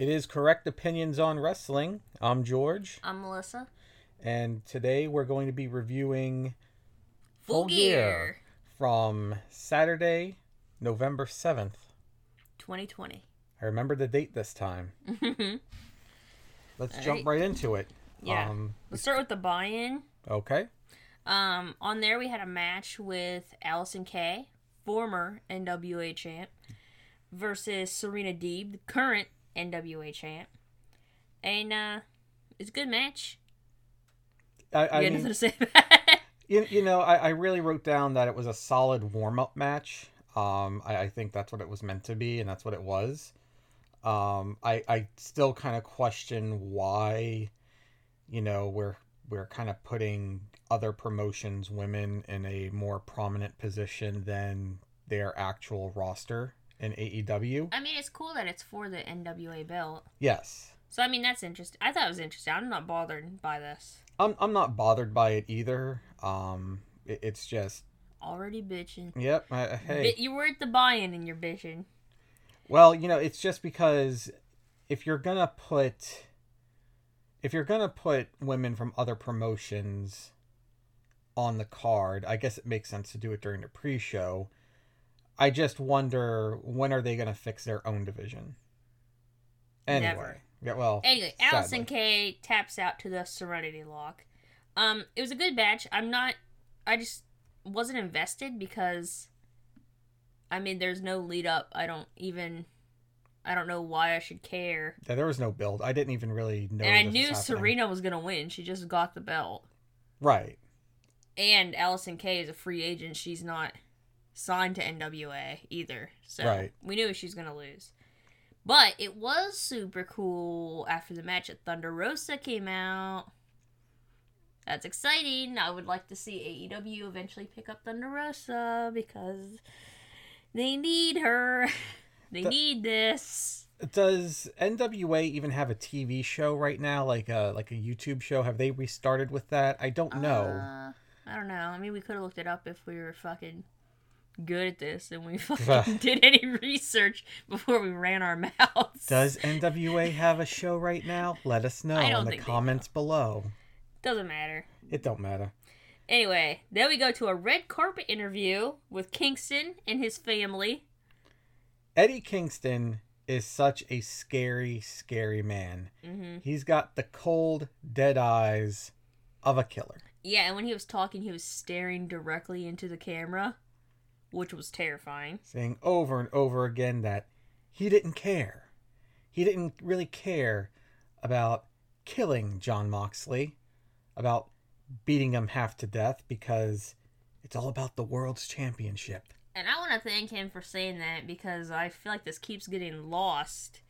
It is Correct Opinions on Wrestling. I'm George, I'm Melissa. and today we're going to be reviewing Full, Full Gear. Gear. from Saturday, November 7th. 2020. I remember the date this time. Let's All jump right. right into it. Yeah. Um, Let's start with the buy-in. okay. Um, on there we had a match with Allysin Kay, former NWA champ, versus Serena Deeb, the current NWA champ. And uh it's a good match. I, You I got mean, to say you, you know, I, I really wrote down that it was a solid warm up match. Um, I, I think that's what it was meant to be, and that's what it was. Um, I, I still kind of question why, you know, we're we're kind of putting other promotions women in a more prominent position than their actual roster in AEW. I mean, it's cool that it's for the NWA belt. Yes, So I mean, that's interesting. I thought it was interesting. I'm not bothered by this. I'm I'm not bothered by it either. Um, it, it's just, Already bitching. yep. Hey, you were at the buy-in and you're bitching. Well, you know, it's just because if you're gonna put if you're gonna put women from other promotions on the card, I guess it makes sense to do it during the pre-show. I just wonder when are they gonna fix their own division? Anyway, Never. yeah, well, Anyway, Allysin sadly. Kay taps out to the Serenity Lock. Um, it was a good match. I'm not. I just wasn't invested because. I mean, there's no lead up. I don't even. I don't know why I should care. Yeah, there was no build. I didn't even really know. and I knew was. Serena was gonna win. She just got the belt. Right. And Allysin Kay is a free agent. She's not signed to NWA either. So Right. we knew she was going to lose. But it was super cool after the match at Thunder Rosa came out. That's exciting. I would like to see AEW eventually pick up Thunder Rosa because they need her. They The- need this. Does NWA even have a TV show right now, like a like a YouTube show? Have they restarted with that? I don't know. Uh, I don't know. I mean, we could have looked it up if we were fucking good at this and we fucking did any research before we ran our mouths. Does NWA have a show right now? Let us know in the comments below. Doesn't matter. It don't matter. Anyway, then we go to a red carpet interview with Kingston and his family. Eddie Kingston is such a scary, scary man. hmm He's got the cold, dead eyes of a killer. Yeah, and when he was talking, he was staring directly into the camera, which was terrifying. saying over and over again that he didn't care. He didn't really care about killing Jon Moxley, about beating him half to death because it's all about the world's championship. And I want to thank him for saying that because I feel like this keeps getting lost.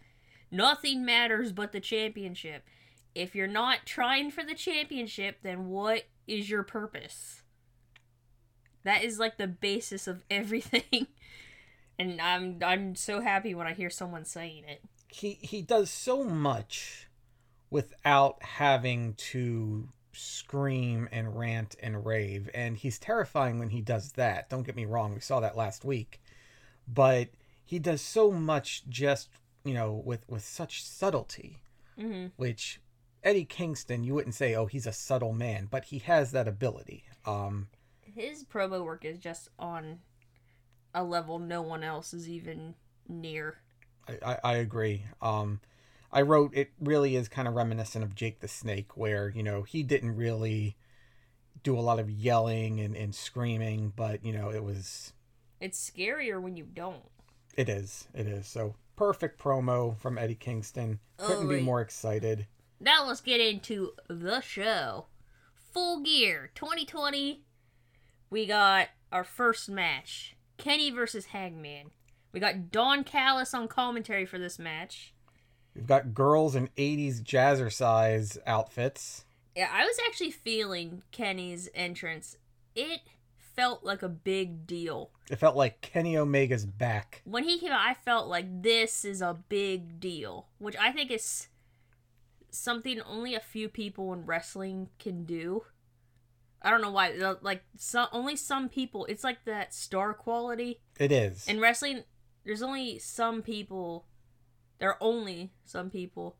Nothing matters but the championship. If you're not trying for the championship, then what is your purpose? That is like the basis of everything. And I'm I'm so happy when I hear someone saying it. He he does so much without having to scream and rant and rave and he's terrifying when he does that. Don't get me wrong, we saw that last week. But he does so much just, you know, with with such subtlety. hmm which Eddie Kingston, you wouldn't say, oh, he's a subtle man, but he has that ability. Um, His promo work is just on a level no one else is even near. I, I, I agree. Um, I wrote it really is kind of reminiscent of Jake the Snake, where you know he didn't really do a lot of yelling and, and screaming, but you know it was It's scarier when you don't. it is it is so perfect promo from Eddie Kingston. Couldn't be more excited. Now let's get into the show. Full Gear 2020. We got our first match Kenny versus Hangman. We got Don Callis on commentary for this match. We've got girls in '80s jazzercise size outfits. Yeah, I was actually feeling Kenny's entrance. It felt like a big deal. It felt like Kenny Omega's back. When he came out, I felt like this is a big deal, which I think is something only a few people in wrestling can do. I don't know why. Like some, only some people. It's like that star quality It is. in wrestling. There's only some people There are only some people,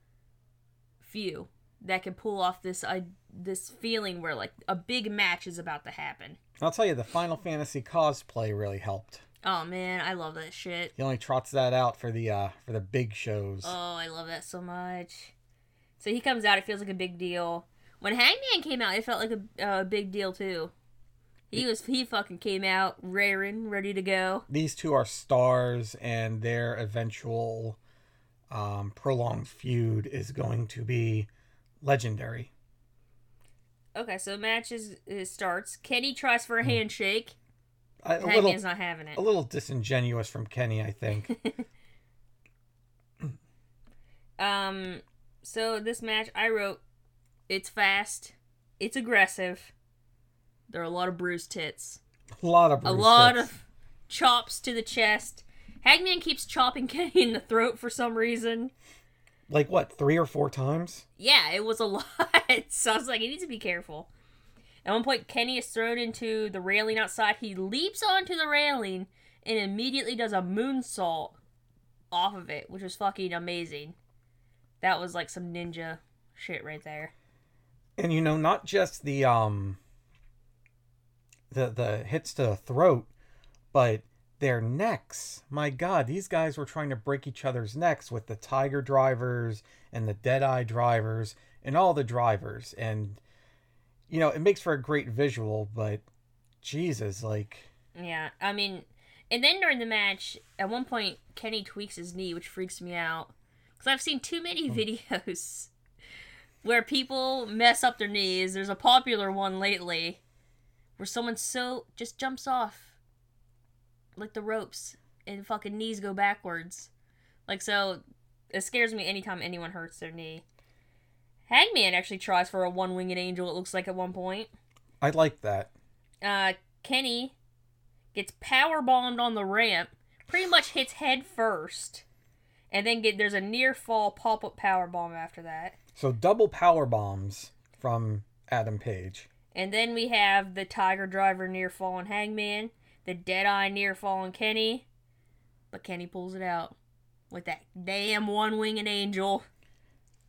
few, that can pull off this uh, this feeling where like a big match is about to happen. I'll tell you, the Final Fantasy cosplay really helped. Oh man, I love that shit. He only trots that out for the uh for the big shows. Oh, I love that so much. So he comes out, it feels like a big deal. When Hangman came out, it felt like a uh, big deal too. He was he fucking came out raring, ready to go. These two are stars, and their eventual um, prolonged feud is going to be legendary. Okay, so match is, is starts. Kenny tries for a handshake. A, a little, Hangman's not having it. a little disingenuous from Kenny, I think. Um, so this match I wrote, it's fast, it's aggressive. There are a lot of bruised tits, a lot of a lot tits. of chops to the chest. Hangman keeps chopping Kenny in the throat for some reason. like what three or four times. Yeah, it was a lot. so I was like, you need to be careful. At one point, Kenny is thrown into the railing outside. He leaps onto the railing and immediately does a moonsault off of it, which was fucking amazing. That was like some ninja shit right there. And you know not just the um the the hits to the throat but their necks my god these guys were trying to break each other's necks with the tiger drivers and the deadeye drivers and all the drivers and you know it makes for a great visual but jesus like Yeah, I mean, and then during the match, at one point, Kenny tweaks his knee, which freaks me out. Because I've seen too many videos where people mess up their knees. There's a popular one lately where someone so just jumps off like the ropes and fucking knees go backwards. Like, so it scares me anytime anyone hurts their knee. Hangman actually tries for a one winged angel, it looks like at one point i like that uh, Kenny gets power bombed on the ramp, pretty much hits head first, and then get there's a near fall pop up power bomb after that, so double power bombs from adam page. And then we have the Tiger Driver near fall on Hangman, the Deadeye near fall on Kenny, but Kenny pulls it out with that damn one winged angel.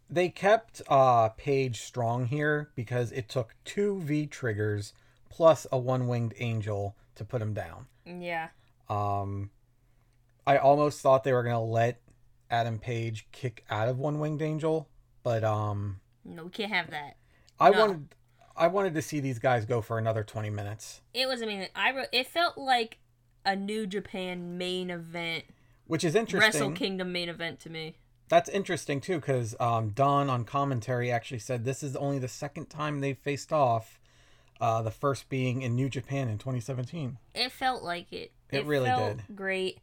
they kept uh page strong here because it took two v triggers plus a one-winged angel to put him down. Yeah, um i almost thought they were gonna let adam page kick out of one-winged angel but um no, we can't have that. i No. wanted i wanted to see these guys go for another 20 minutes It was, I mean, I wrote, it felt like a New Japan main event, which is interesting. Wrestle Kingdom main event to me. that's interesting too because um don on commentary actually said this is only the second time they've faced off uh the first being in new japan in 2017 It felt like it. It really felt did. Great.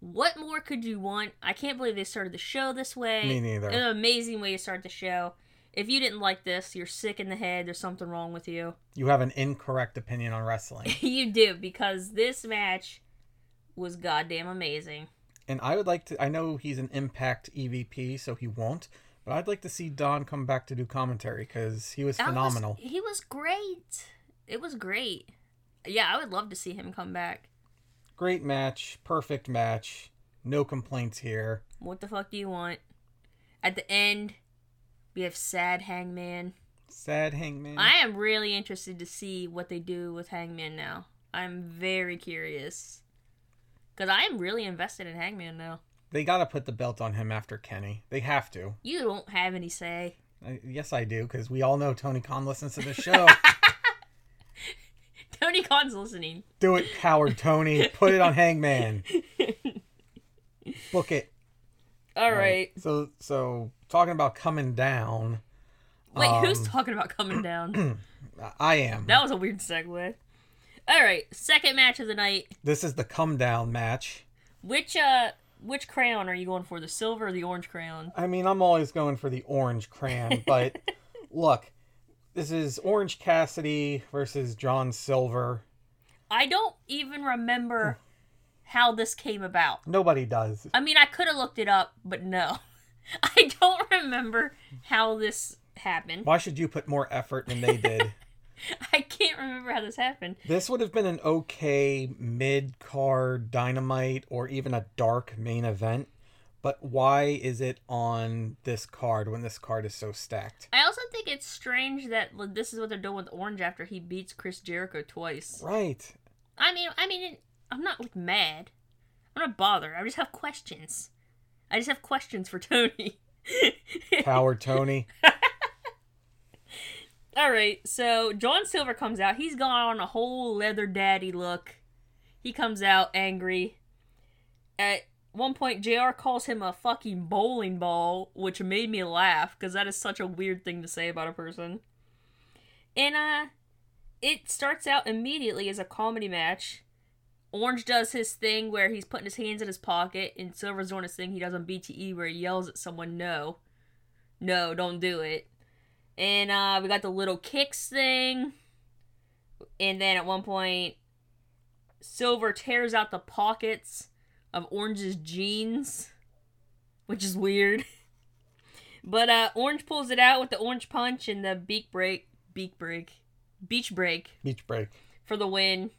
What more could you want? I can't believe they started the show this way. Me neither. An amazing way to start the show. If you didn't like this, you're sick in the head. There's something wrong with you. you have an incorrect opinion on wrestling you do because this match was goddamn amazing. and I would like to. I know he's an Impact EVP, so he won't. But I'd like to see Don come back to do commentary because he was That was- phenomenal. he was great. It was great. Yeah, I would love to see him come back. Great match, perfect match, no complaints here. What the fuck do you want? At the end, we have sad Hangman. Sad Hangman. I am really interested to see what they do with Hangman now. I'm very curious. Because I am really invested in Hangman now. They got to put the belt on him after Kenny. They have to. You don't have any say. I, yes, I do because we all know Tony Khan listens to the show. Tony Khan's listening. do it, coward Tony. Put it on Hangman. Book it. All right. So, so talking about coming down, Wait, who's Um, talking about coming down? I am. that was a weird segue. All right, second match of the night. This is the come down match. Which uh, which crayon are you going for? The silver or the orange crayon? I mean, I'm always going for the orange crayon, but look, this is Orange Cassidy versus John Silver. I don't even remember how this came about. Nobody does. I mean, I could have looked it up, but no. I don't remember how this happened. Why should you put more effort than they did? I can't remember how this happened. this would have been an okay mid card dynamite or even a dark main event, but why is it on this card when this card is so stacked? I also think it's strange that this is what they're doing with Orange after he beats Chris Jericho twice. Right. I mean, I mean, I'm not like mad. I'm not bothered. I just have questions. I just have questions for Tony. Coward Tony. All right, so John Silver comes out. He's gone on a whole leather daddy look. He comes out angry. At one point, JR calls him a fucking bowling ball, which made me laugh because that is such a weird thing to say about a person. And, uh, it starts out immediately as a comedy match. Orange does his thing where he's putting his hands in his pocket, and Silver's doing his thing he does on BTE where he yells at someone, no. No, don't do it. And uh, we got the little kicks thing. And then at one point, Silver tears out the pockets of Orange's jeans, which is weird. But uh, Orange pulls it out with the orange punch and the beak break, beak break, beach break Beach break. for the win.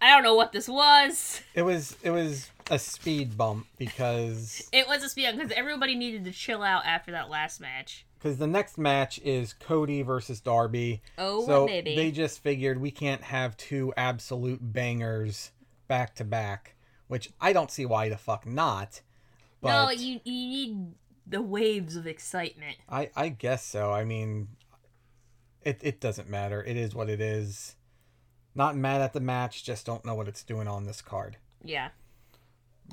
I don't know what this was. It was it was a speed bump because It was a speed bump because everybody needed to chill out after that last match. because the next match is Cody versus Darby. Oh, so maybe. they just figured we can't have two absolute bangers back to back, which I don't see why the fuck not. But no, you you need the waves of excitement. I I guess so. I mean, it it doesn't matter. It is what it is. Not mad at the match, just don't know what it's doing on this card. Yeah.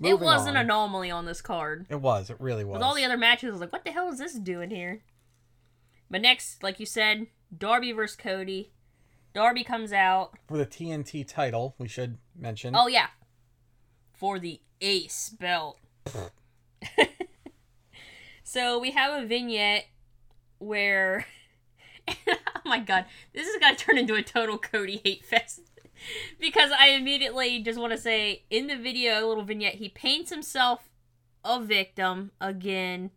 it was on. an anomaly on this card. It was. It really was. With all the other matches, I was like, what the hell is this doing here? But next, like you said, Darby versus Cody. Darby comes out. For the TNT title, we should mention. Oh, yeah. For the ace belt. so we have a vignette where. oh my god, this is going to turn into a total Cody hate fest. because I immediately just want to say in the video, a little vignette, he paints himself a victim again.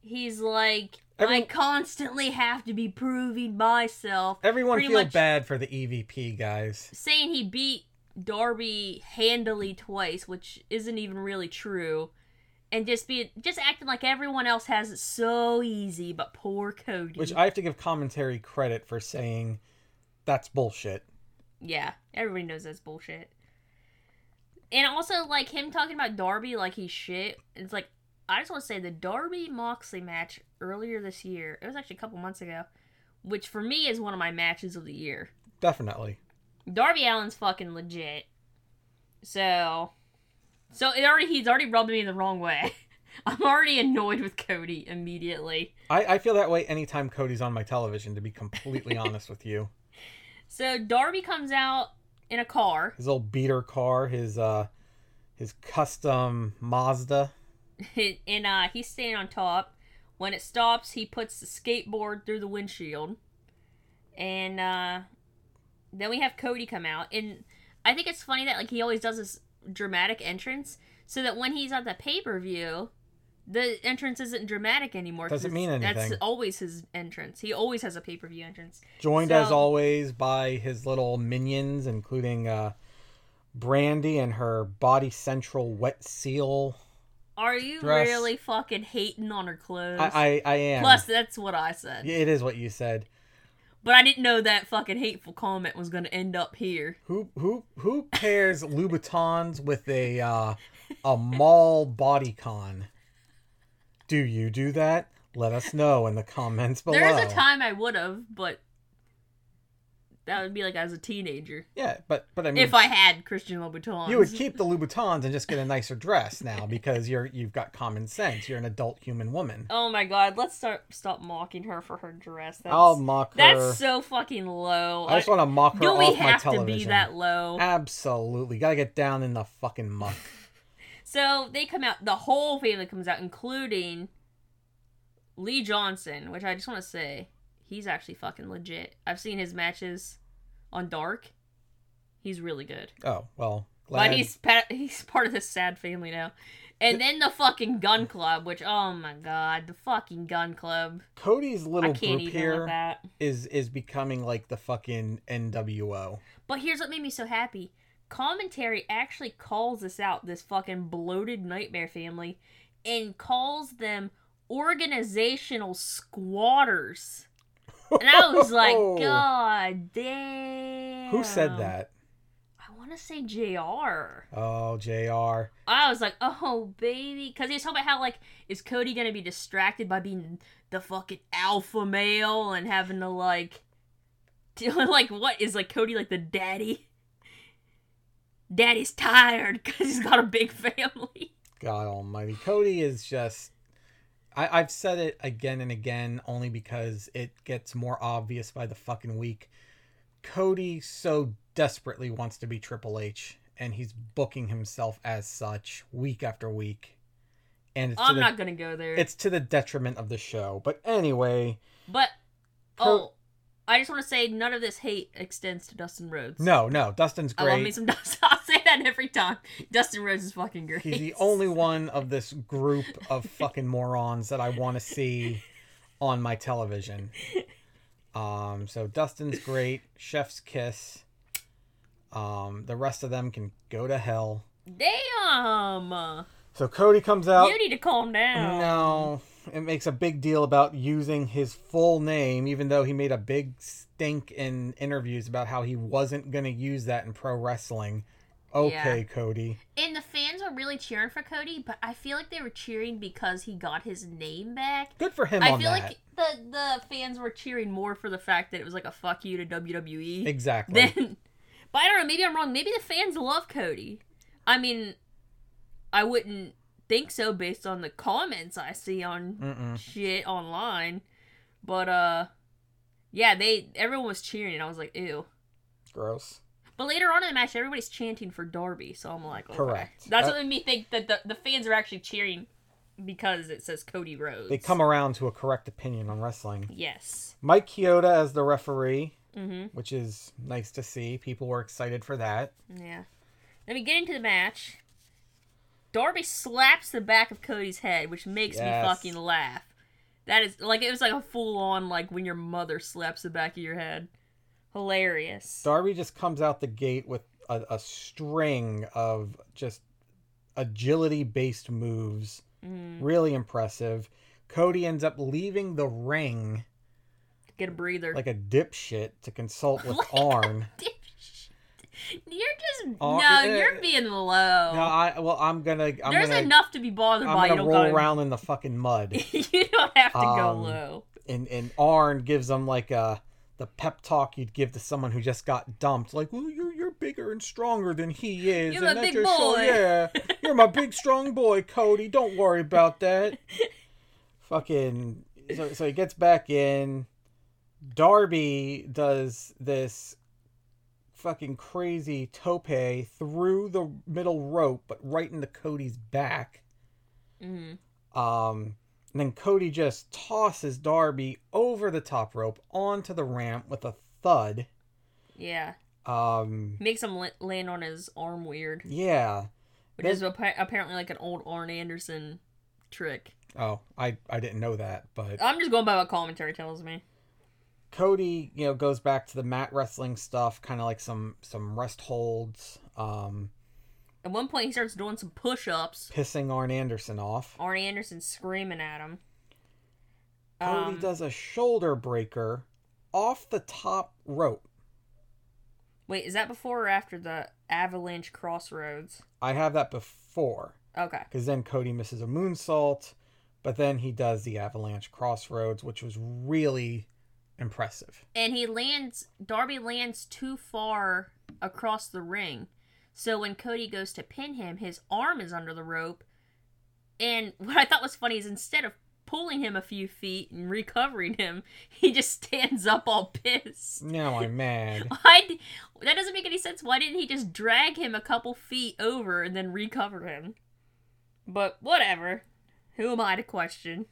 He's like, I Every- constantly have to be proving myself. Everyone pretty feel bad for the EVP guys. saying he beat Darby handily twice, which isn't even really true, and just be just acting like everyone else has it so easy, but poor Cody. Which I have to give commentary credit for saying that's bullshit. yeah, everybody knows that's bullshit. And also, like him talking about Darby like he's shit. It's like I just want to say the Darby Moxley match earlier this year. It was actually a couple months ago, which for me is one of my matches of the year. Definitely. Darby Allin's fucking legit. So, so it already he's already rubbed me the wrong way. I'm already annoyed with Cody immediately. I, I feel that way anytime Cody's on my television, to be completely honest with you. So Darby comes out in a car, His old beater car, his uh his custom Mazda. and uh, he's staying on top. When it stops, he puts the skateboard through the windshield, and uh, then we have Cody come out. And I think it's funny that like he always does this dramatic entrance, so that when he's at the pay per view, the entrance isn't dramatic anymore. Doesn't mean anything. That's always his entrance. He always has a pay per view entrance. Joined as always by his little minions, including uh Brandi and her body central wet seal. Are you Dress. really fucking hating on her clothes? I, I, I am. Plus, that's what I said. It is what you said. But I didn't know that fucking hateful comment was going to end up here. Who who who pairs Louboutins with a uh, a mall bodycon? Do you do that? Let us know in the comments below. There is a time I would have, but that would be like as a teenager. Yeah, but but I mean, If I had Christian Louboutins. you would keep the Louboutins and just get a nicer dress now because you're you've got common sense. You're an adult human woman. Oh my god, let's start stop mocking her for her dress. That's, I'll mock her. that's so fucking low. I just want to mock her Do we have to be that low? Absolutely, gotta get down in the fucking muck. So they come out, the whole family comes out, including Lee Johnson, which I just want to say, he's actually fucking legit. I've seen his matches on Dark. He's really good. Oh well, glad. But he's pa- he's part of this sad family now. And then the fucking Gunn Club, which oh my god, the fucking Gunn Club. Cody's little group here is is becoming like the fucking NWO. But here's what made me so happy. commentary actually calls this out, this fucking bloated nightmare family, and calls them organizational squatters. And I was like, God damn. Who said that? I want to say JR. Oh, JR. I was like, oh, baby. Because he was talking about how, like, is Cody going to be distracted by being the fucking alpha male and having to, like, dealing like, what? Is, like, Cody, like, the daddy? Daddy's tired because he's got a big family. God almighty. Cody is just. I, I've said it again and again only because it gets more obvious by the fucking week. Cody so desperately wants to be Triple H, and he's booking himself as such week after week. And it's I'm the, not going to go there. it's to the detriment of the show. But anyway, but, oh, I just want to say none of this hate extends to Dustin Rhodes. no, no, Dustin's great. I love me some Dustin. Say that every time. Dustin Rhodes is fucking great. He's the only one of this group of fucking morons that I want to see on my television. Um, so Dustin's great. Chef's kiss. Um, the rest of them can go to hell. Damn. So Cody comes out. You need to calm down. No, it makes a big deal about using his full name, even though he made a big stink in interviews about how he wasn't going to use that in pro wrestling. Okay, Cody. And the fans were really cheering for Cody, but I feel like they were cheering because he got his name back. Good for him I feel that. like the the fans were cheering more for the fact that it was like a fuck you to WWE exactly. than. But I don't know. Maybe I'm wrong. Maybe the fans love Cody. I mean, I wouldn't think so based on the comments I see on Mm-mm. shit online. But uh, yeah, they everyone was cheering, and I was like, ew. Gross. But later on in the match, everybody's chanting for Darby, so I'm like, okay. Correct. That's That- what made me think that the, the fans are actually cheering because it says Cody Rhodes. They come around to a correct opinion on wrestling. Yes. Mike Chioda as the referee, Mm-hmm. which is nice to see. People were excited for that. Yeah. Let me get into the match. Darby slaps the back of Cody's head, which makes Yes. me fucking laugh. That is like it was like a full on like when your mother slaps the back of your head. Hilarious. Darby just comes out the gate with a, a string of just agility based moves. Mm, Really impressive. Cody ends up leaving the ring get a breather. like a dipshit to consult with Like Arn. You're just Oh, no, you're being low. No, I well, I'm gonna, I'm There's gonna, enough to be bothered I'm by. You gonna roll gotta, around in the fucking mud. you don't have to go Um, low. and and Arn gives them like a the pep talk you'd give to someone who just got dumped. Like, well, you're you're bigger and stronger than he is, You're and my that big just show- boy." yeah, you're my big strong boy, Cody. Don't worry about that. Fucking. So so he gets back in. Darby does this fucking crazy tope through the middle rope, but right into Cody's back. hmm Um, and then Cody just tosses Darby over the top rope onto the ramp with a thud. Yeah, Um, makes him land on his arm weird, yeah. which Then- is appa- apparently like an old Arn Anderson trick. Oh, I I didn't know that, but I'm just going by what commentary tells me. Cody, you know, goes back to the mat wrestling stuff, kind of like some some rest holds, um, At one point, he starts doing some push-ups. pissing Arn Anderson off. Arn Anderson screaming at him. Cody Um, does a shoulder breaker off the top rope. Wait, is that before or after the Avalanche Crossroads? I have that before. Okay. because then Cody misses a moonsault, but then he does the avalanche crossroads, which was really impressive. and he lands Darby lands too far across the ring. So when Cody goes to pin him, his arm is under the rope. And what I thought was funny is instead of pulling him a few feet and recovering him, he just stands up all pissed. Now I'm mad. Why? That doesn't make any sense. Why didn't he just drag him a couple feet over and then recover him? But whatever. Who am I to question?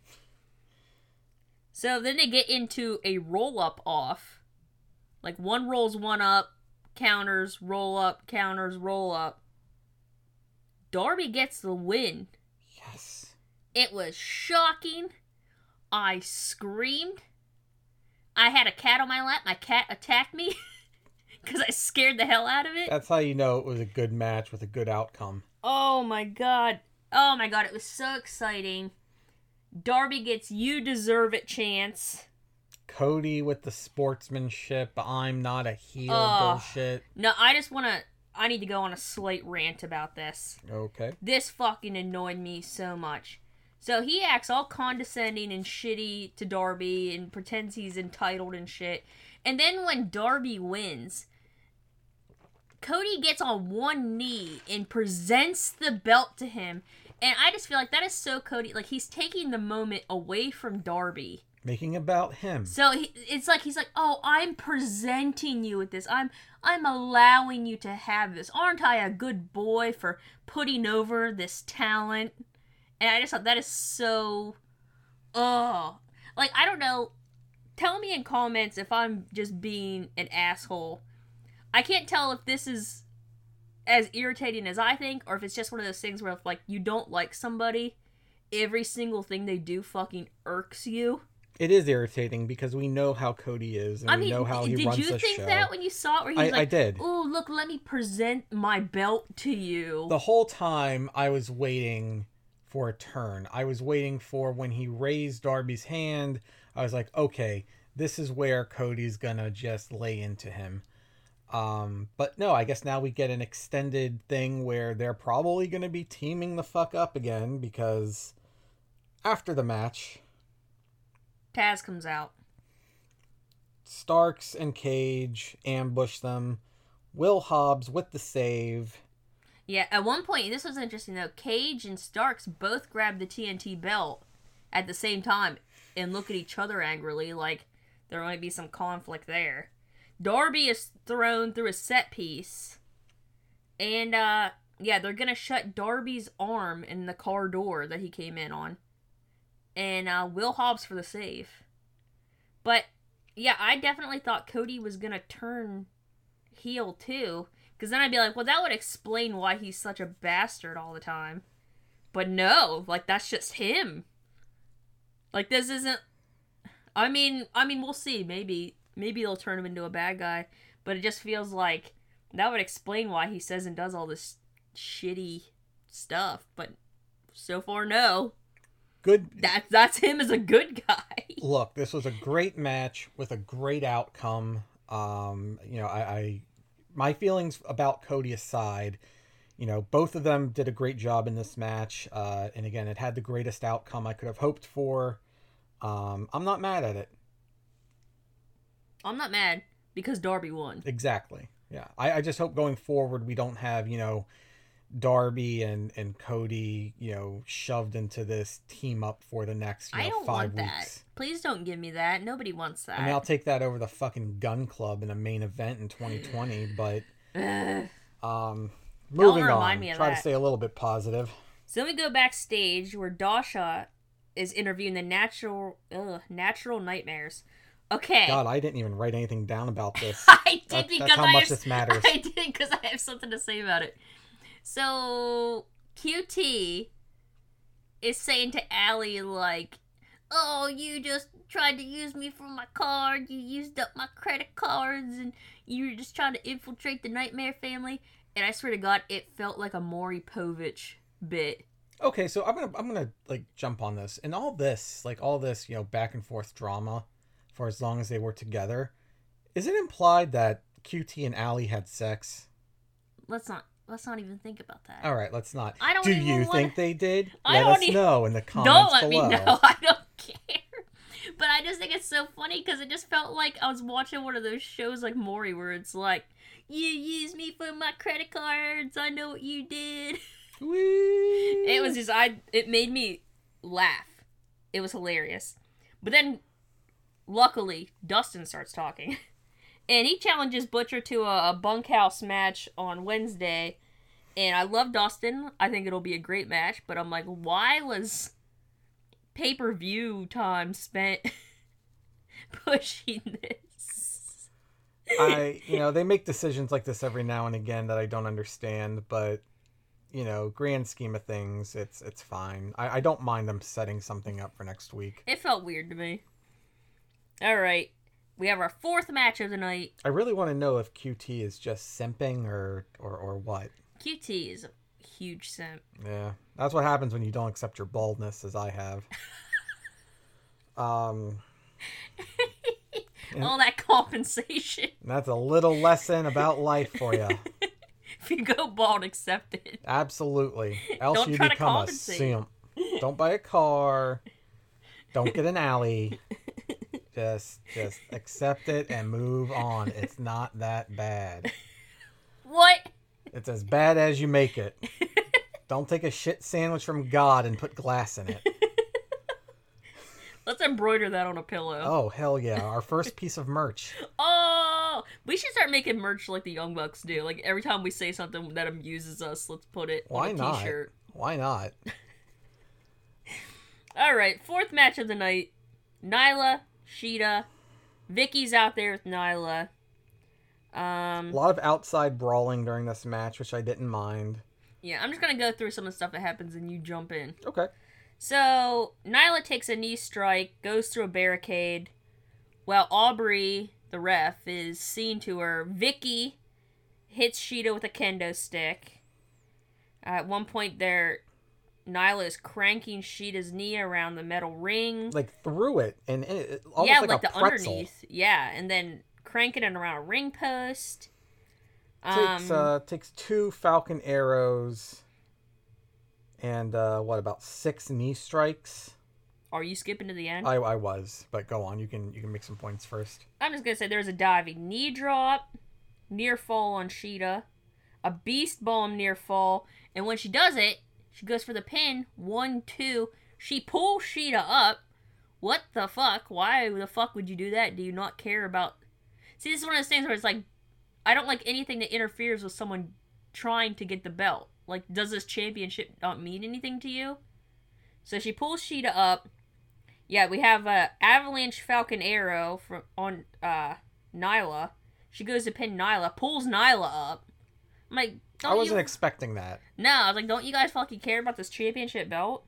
So then they get into a roll up off. Like one rolls one up, counters, roll up, counters, roll up. Darby gets the win. Yes. It was shocking. I screamed. I had a cat on my lap. My cat attacked me because I scared the hell out of it. That's how you know it was a good match with a good outcome. Oh my god. Oh my god, it was so exciting. Darby gets you deserve it chance. Cody with the sportsmanship, I'm not a heel Ugh. bullshit. No, I just want to I need to go on a slight rant about this. Okay. This fucking annoyed me so much. So he acts all condescending and shitty to Darby and pretends he's entitled and shit. And then when Darby wins, Cody gets on one knee and presents the belt to him. And I just feel like that is so Cody. Like he's taking the moment away from Darby. Making about him. So he, it's like he's like, "Oh, I'm presenting you with this. I'm I'm allowing you to have this. Aren't I a good boy for putting over this talent?" And I just thought that is so oh. Like I don't know. Tell me in comments if I'm just being an asshole. I can't tell if this is as irritating as I think or if it's just one of those things where if like you don't like somebody, every single thing they do fucking irks you. It is irritating because we know how Cody is and I we mean, know how he did runs you the think show. that when you saw it? Where he I, was I like, did. "Oh, look, let me present my belt to you." The whole time I was waiting for a turn. I was waiting for when he raised Darby's hand. I was like, okay, this is where Cody's gonna just lay into him. Um, but no, I guess now we get an extended thing where they're probably gonna be teaming the fuck up again because after the match, Taz comes out. Starks and Cage ambush them. Will Hobbs with the save. Yeah, at one point, this was interesting though. Cage and Starks both grab the TNT belt at the same time and look at each other angrily, like there might be some conflict there. Darby is thrown through a set piece, and uh, yeah, they're gonna shut Darby's arm in the car door that he came in on, and uh, Will Hobbs for the save. But yeah, I definitely thought Cody was gonna turn heel too. Because then I'd be like, well, that would explain why he's such a bastard all the time. But no, like that's just him. Like this isn't. I mean, I mean, we'll see. Maybe, maybe they'll turn him into a bad guy. But it just feels like that would explain why he says and does all this shitty stuff. But so far, no. Good That that's him as a good guy. look, this was a great match with a great outcome. Um, you know, I, I my feelings about Cody aside, you know, both of them did a great job in this match. Uh, and again, it had the greatest outcome I could have hoped for. Um, I'm not mad at it. I'm not mad because Darby won. Exactly. Yeah. I, I just hope going forward we don't have, you know, Darby and, and Cody, you know, shoved into this team up for the next, you know, I don't five want weeks. that. Please don't give me that. Nobody wants that. I mean, I'll take that over the fucking Gunn Club in a main event in 2020, but um, moving on. me Try to stay a little bit positive. So then we go backstage where Dasha is interviewing the natural ugh, natural nightmares. Okay. God, I didn't even write anything down about this. I did That's- because that's how I much have, this matters. I did because I have something to say about it. So QT is saying to Allie like, "Oh, you just tried to use me for my card. You used up my credit cards, and you were just trying to infiltrate the Nightmare family." And I swear to God, it felt like a Maury Povich bit. Okay, so I'm gonna I'm gonna like jump on this and all this like all this you know back and forth drama for as long as they were together. Is it implied that QT and Allie had sex? Let's not. Let's not even think about that. All right, let's not. I don't Do you wanna- think they did? I Let don't us know in the comments Don't let below. me know. I don't care. But I just think it's so funny because it just felt like I was watching one of those shows like Maury where it's like, you used me for my credit cards. I know what you did. Whee! It was just I. It made me laugh. It was hilarious. But then, luckily, Dustin starts talking, and he challenges Butcher to a, a bunkhouse match on Wednesday. And I love Dustin. I think it'll be a great match. But I'm like, why was pay per view time spent pushing this? I, you know, they make decisions like this every now and again that I don't understand, but you know, grand scheme of things, it's it's fine. I, I don't mind them setting something up for next week. It felt weird to me. All right. We have our fourth match of the night. I really want to know if QT is just simping or or or what. QT is a huge simp. Yeah, that's what happens when you don't accept your baldness, as I have. um. All that compensation. that's a little lesson about life for you. if you go bald, accept it. Absolutely. Else Don't you try to become a compensate. simp. Don't buy a car. Don't get an alley. Just just accept it and move on. It's not that bad. What? It's as bad as you make it. Don't take a shit sandwich from God and put glass in it. Let's embroider that on a pillow. Oh hell yeah! Our first piece of merch. Oh, we should start making merch like the Young Bucks do. Like every time we say something that amuses us, let's put it Why on a not? t-shirt. Why not? All right, fourth match of the night. Nyla, Shida, Vickie's out there with Nyla. Um, A lot of outside brawling during this match, which I didn't mind. yeah, I'm just gonna go through some of the stuff that happens and you jump in. Okay. So Nyla takes a knee strike, goes through a barricade, while Aubrey, the ref, is seen to her. Vickie hits Shida with a kendo stick. Uh, at one point, there, Nyla is cranking Shida's knee around the metal ring. Like through it and it, it- almost yeah, like, like, a the pretzel. underneath. Yeah, and then cranking it around a ring post. Takes Um, uh takes two falcon arrows and uh what about six knee strikes? are you skipping to the end? I I was, but go on. You can you can make some points first. I'm just gonna say there's a diving knee drop, near fall on Shida, a beast bomb near fall, and when she does it, she goes for the pin. One, two. She pulls Shida up. What the fuck? Why the fuck would you do that? Do you not care about? See, this is one of those things where it's like, I don't like anything that interferes with someone trying to get the belt. Like, does this championship not mean anything to you? So she pulls Shida up. Yeah, we have a avalanche falcon arrow from on uh Nyla. She goes to pin Nyla, pulls Nyla up. I'm like, don't I wasn't you... expecting that. no, I was like, don't you guys fucking care about this championship belt?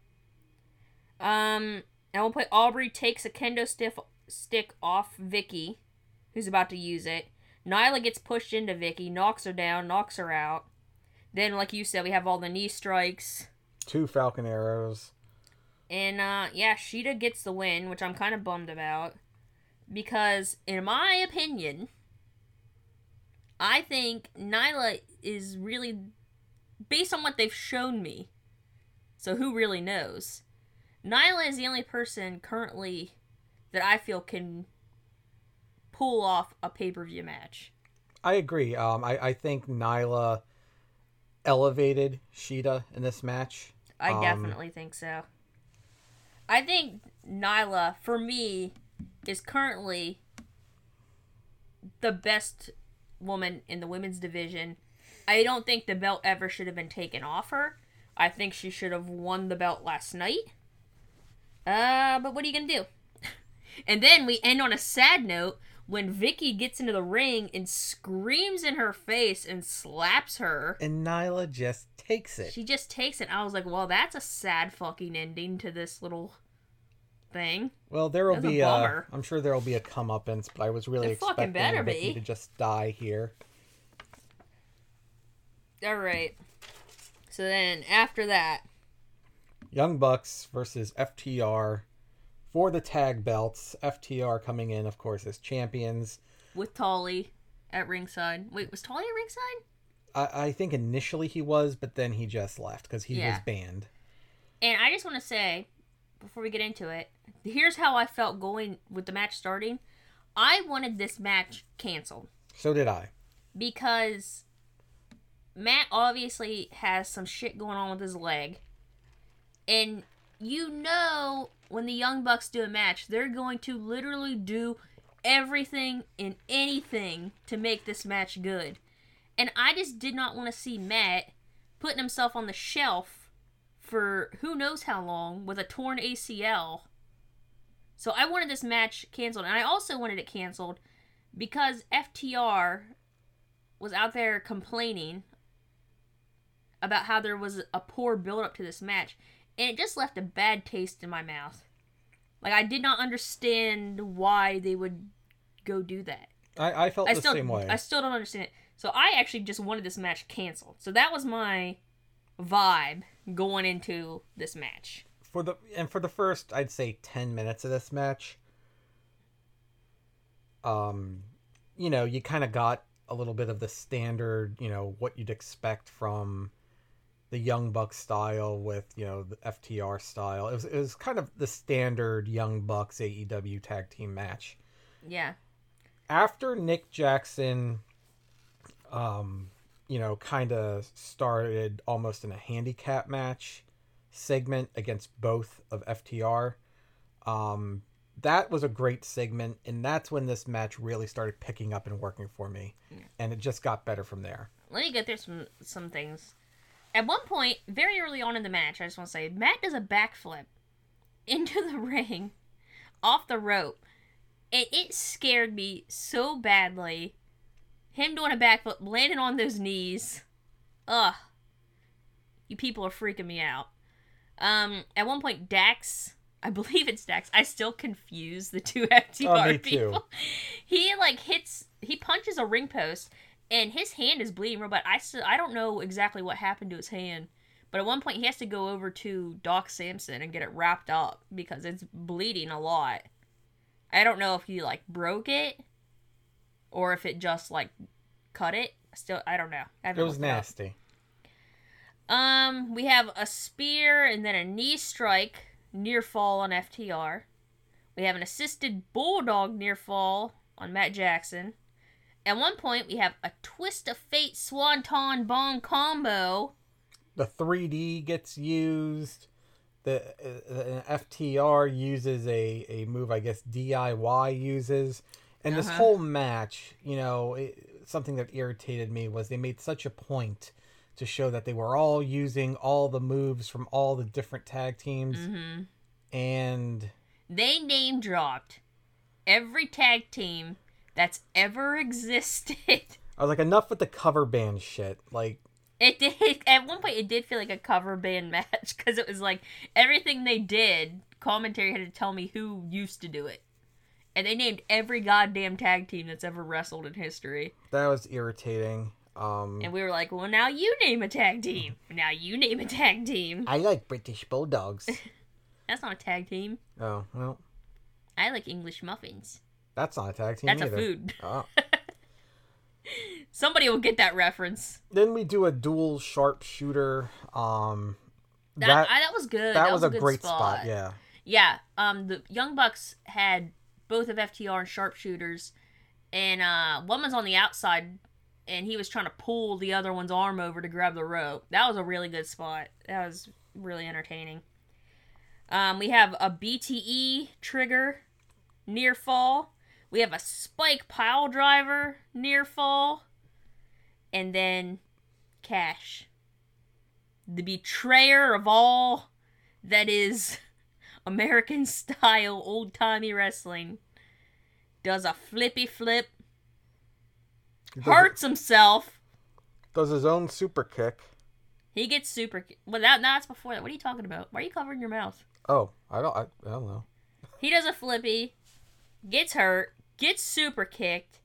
Um, and we'll put Aubrey takes a kendo stiff stick off Vickie, who's about to use it. Nyla gets pushed into Vickie, knocks her down, knocks her out. Then, like you said, we have all the knee strikes. Two falcon arrows. And uh yeah, Shida gets the win, which I'm kind of bummed about because in my opinion, I think Nyla is really based on what they've shown me. So who really knows? Nyla is the only person currently that I feel can pull off a pay-per-view match. I agree. Um I, I think Nyla elevated Shida in this match. I Um, definitely think so. I think Nyla, for me, is currently the best woman in the women's division. I don't think the belt ever should have been taken off her. I think she should have won the belt last night. Uh, but what are you gonna do? and then we end on a sad note when Vickie gets into the ring and screams in her face and slaps her. And Nyla just takes it. She just takes it. I was like, well, that's a sad fucking ending to this little thing. Well, there will be. Uh, bummer. I'm sure there will be a comeuppance, but I was really It expecting better Vickie be. to just die here. All right. So then after that, Young Bucks versus FTR for the tag belts. FTR coming in, of course, as champions. with Tully at ringside. Wait, was Tully at ringside? I, I think initially he was, but then he just left because he Yeah. was banned. And I just want to say, before we get into it, here's how I felt going with the match starting. I wanted this match canceled So did I. because Matt obviously has some shit going on with his leg. And you know when the Young Bucks do a match, they're going to literally do everything and anything to make this match good. And I just did not want to see Matt putting himself on the shelf for who knows how long with a torn ACL. So I wanted this match canceled. And I also wanted it canceled because FTR was out there complaining about how there was a poor build up to this match. And it just left a bad taste in my mouth. Like, I did not understand why they would go do that? I, I felt I the still same way. I still don't understand it. So I actually just wanted this match canceled. So that was my vibe going into this match. for the and for the first I'd say 10 minutes of this match um you know you kind of got a little bit of the standard you know what you'd expect from the young buck style with you know the FTR style it was it was kind of the standard young bucks AEW tag team match Yeah. after Nick Jackson, um, you know, kind of started almost in a handicap match segment against both of FTR, um, that was a great segment, and that's when this match really started picking up and working for me, and it just got better from there. Let me get through some some things. At one point, very early on in the match, I just want to say Matt does a backflip into the ring off the rope. And it scared me so badly. Him doing a backflip, landing on those knees. Ugh. You people are freaking me out. Um, at one point, Dax, I believe it's Dax. I still confuse the two FTR Oh, me too. people. He like hits, he punches a ring post, and his hand is bleeding bad. I still, I don't know exactly what happened to his hand, but at one point he has to go over to Doc Sampson and get it wrapped up because it's bleeding a lot. I don't know if he like broke it or if it just like cut it. Still, I don't know. I It was nasty. Um, we have a spear and then a knee strike near fall on FTR. We have an assisted bulldog near fall on Matt Jackson. At one point, we have a twist of fate swanton bomb combo. The 3D gets used. The uh, uh, FTR uses a, a move I guess DIY uses, and this Uh-huh. whole match, you know, it, something that irritated me was they made such a point to show that they were all using all the moves from all the different tag teams, hmm and They name dropped every tag team that's ever existed. I was like, enough with the cover band shit. Like, It did at one point. It did feel like a cover band match because it was like everything they did. Commentary had to tell me who used to do it, and they named every goddamn tag team that's ever wrestled in history. that was irritating. Um, And we were like, "Well, now you name a tag team. Now you name a tag team." I like British Bulldogs. That's not a tag team. oh well, I like English muffins. that's not a tag team That's either. a food. Oh. Somebody will get that reference. Then we do a dual sharpshooter. Um, That that I, that was good. that, was, a, good great spot. Yeah, Yeah, um, the Young Bucks had both of FTR and sharpshooters, and uh, one was on the outside, and he was trying to pull the other one's arm over to grab the rope. That was a really good spot. That was really entertaining. Um, we have a BTE trigger near fall. We have a spike pile driver near fall, and then Cash, the betrayer of all that is American style old timey wrestling. Does a flippy flip, does, hurts himself. does his own super kick. He gets super. Well, that that's before that. What are you talking about? Why are you covering your mouth? Oh, I don't. I, I don't know. He does a flippy, gets hurt, gets super kicked.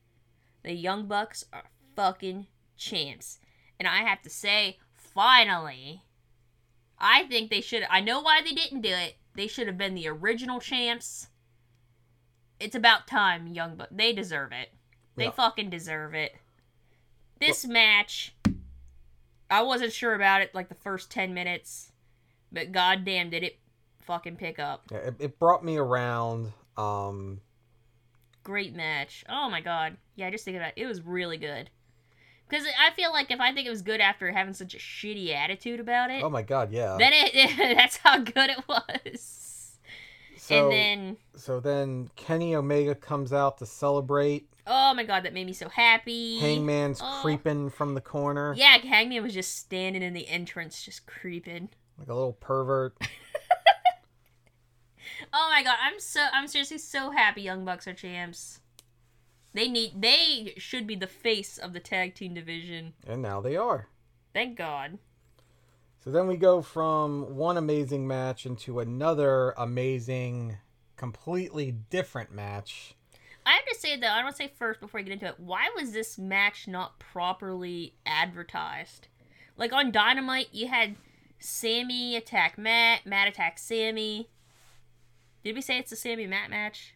The Young Bucks are fucking champs. And I have to say, finally, I think they should. I know why they didn't do it. They should have been the original champs. It's about time, Young Bucks. They deserve it. They Yeah. fucking deserve it. This match, I wasn't sure about it like the first 10 minutes, but goddamn, did it fucking pick up. It, it brought me around. Um, great match. Oh my god. Yeah, just think about it. It was really good. Because I feel like if I think it was good after having such a shitty attitude about it, oh my god, yeah. then it that's how good it was. so and then so then Kenny Omega comes out to celebrate. oh my god, that made me so happy. Hangman's Oh. creeping from the corner Yeah, Hangman was just standing in the entrance, just creeping. like a little pervert. Oh my god, I'm so I'm seriously so happy Young Bucks are champs. They need they should be the face of the tag team division. and now they are. Thank God. So then we go from one amazing match into another amazing, completely different match. I have to say though, I want to say first before I get into it, why was this match not properly advertised? Like on Dynamite, you had Sammy attack Matt, Matt attack Sammy. Did we say it's a Sammy Matt match?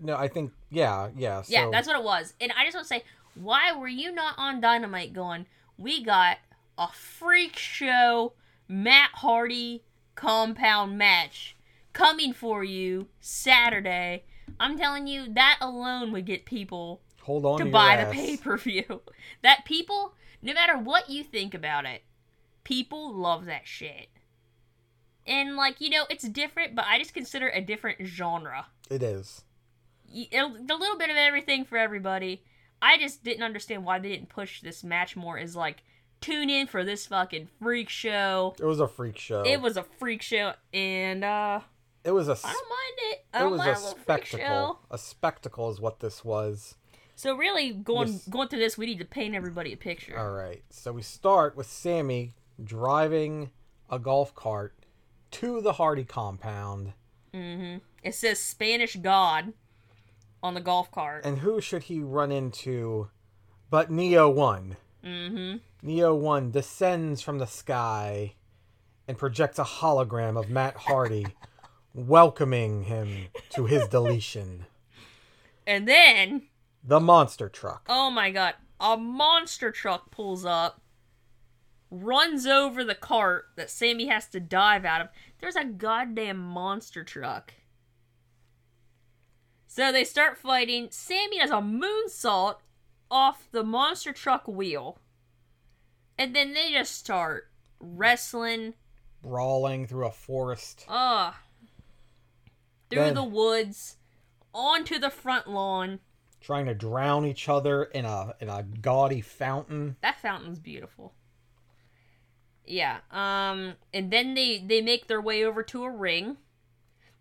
No, I think yeah, yeah. So, Yeah, that's what it was. And I just want to say, why were you not on Dynamite going, we got a freak show Matt Hardy compound match coming for you Saturday? I'm telling you, that alone would get people hold on to your buy the pay per view. That people, no matter what you think about it, people love that shit. And, like, you know, it's different, but I just consider it a different genre It is. a a little bit of everything for everybody. I just didn't understand why they didn't push this match more as like tune in for this fucking freak show. It was a freak show. It was a freak show and uh It was a. I s- don't mind it. I It was a freak spectacle. A spectacle is what this was. So really going going through this we need to paint everybody a picture. All right. So we start with Sammy driving a golf cart to the Hardy compound. Mhm. It says Spanish God on the golf cart. And who should he run into but Neo 1? Mhm. Neo 1 descends from the sky and projects a hologram of Matt Hardy, welcoming him to his deletion. And then The monster truck. Oh my god. A monster truck pulls up, runs over the cart that Sammy has to dive out of. There's a goddamn monster truck. So they start fighting. Sammy does a moonsault off the monster truck wheel. And then they just start wrestling. Brawling through a forest. Ugh. Through Then- the woods. Onto the front lawn. trying to drown each other in a in a gaudy fountain. That fountain's beautiful. Yeah. Um and then they they make their way over to a ring.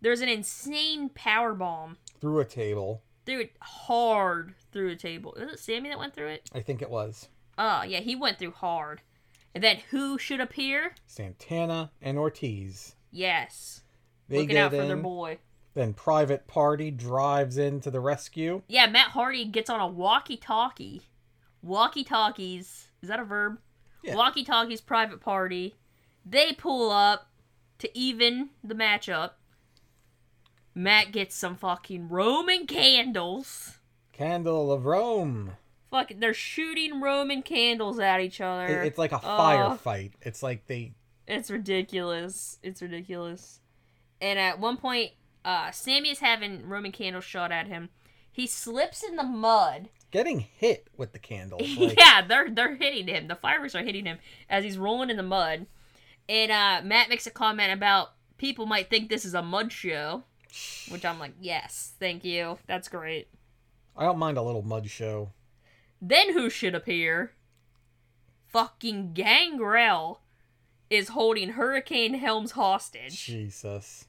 There's an insane power bomb through a table. through it hard through a table. Is it Sammy that went through it? I think it was Oh, yeah, he went through hard. And then who should appear? Santana and Ortiz. Yes. They Looking out for in. their boy. Then Private Party drives in to the rescue. Yeah, Matt Hardy gets on a walkie-talkie. Walkie-talkies. Is that a verb? Yeah. Walkie-talkies private party. They pull up to even the matchup. Matt gets some fucking Roman candles. Candle of Rome. Fuck, they're shooting Roman candles at each other. It- it's like a Oh. firefight. It's like they It's ridiculous. It's ridiculous. And at one point, uh, Sammy is having Roman candles shot at him. He slips in the mud. Getting hit with the candles. Like, yeah, they're they're hitting him. The fireworks are hitting him as he's rolling in the mud. And uh, Matt makes a comment about people might think this is a mud show, which I'm like, yes, thank you, that's great. I don't mind a little mud show. Then who should appear? Fucking Gangrel is holding Hurricane Helms hostage. Jesus.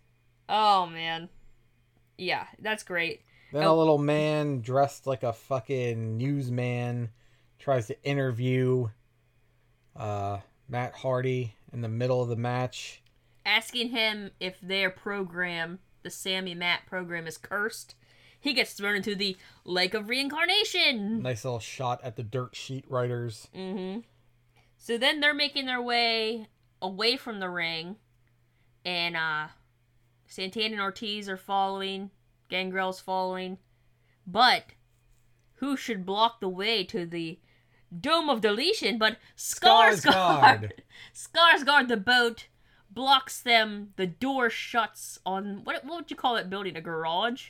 Oh man, yeah, that's great. Then Oh. a little man dressed like a fucking newsman tries to interview uh, Matt Hardy in the middle of the match. asking him if their program, the Sammy Matt program, is cursed. He gets thrown into the Lake of Reincarnation. Nice little shot at the dirt sheet writers. Mm-hmm. So then they're making their way away from the ring, and uh, Santana and Ortiz are following. Gangrel's following, but who should block the way to the Dome of Deletion? But Skarsgård. Skarsgård, the boat, blocks them. The door shuts on what? What would you call it building? A garage?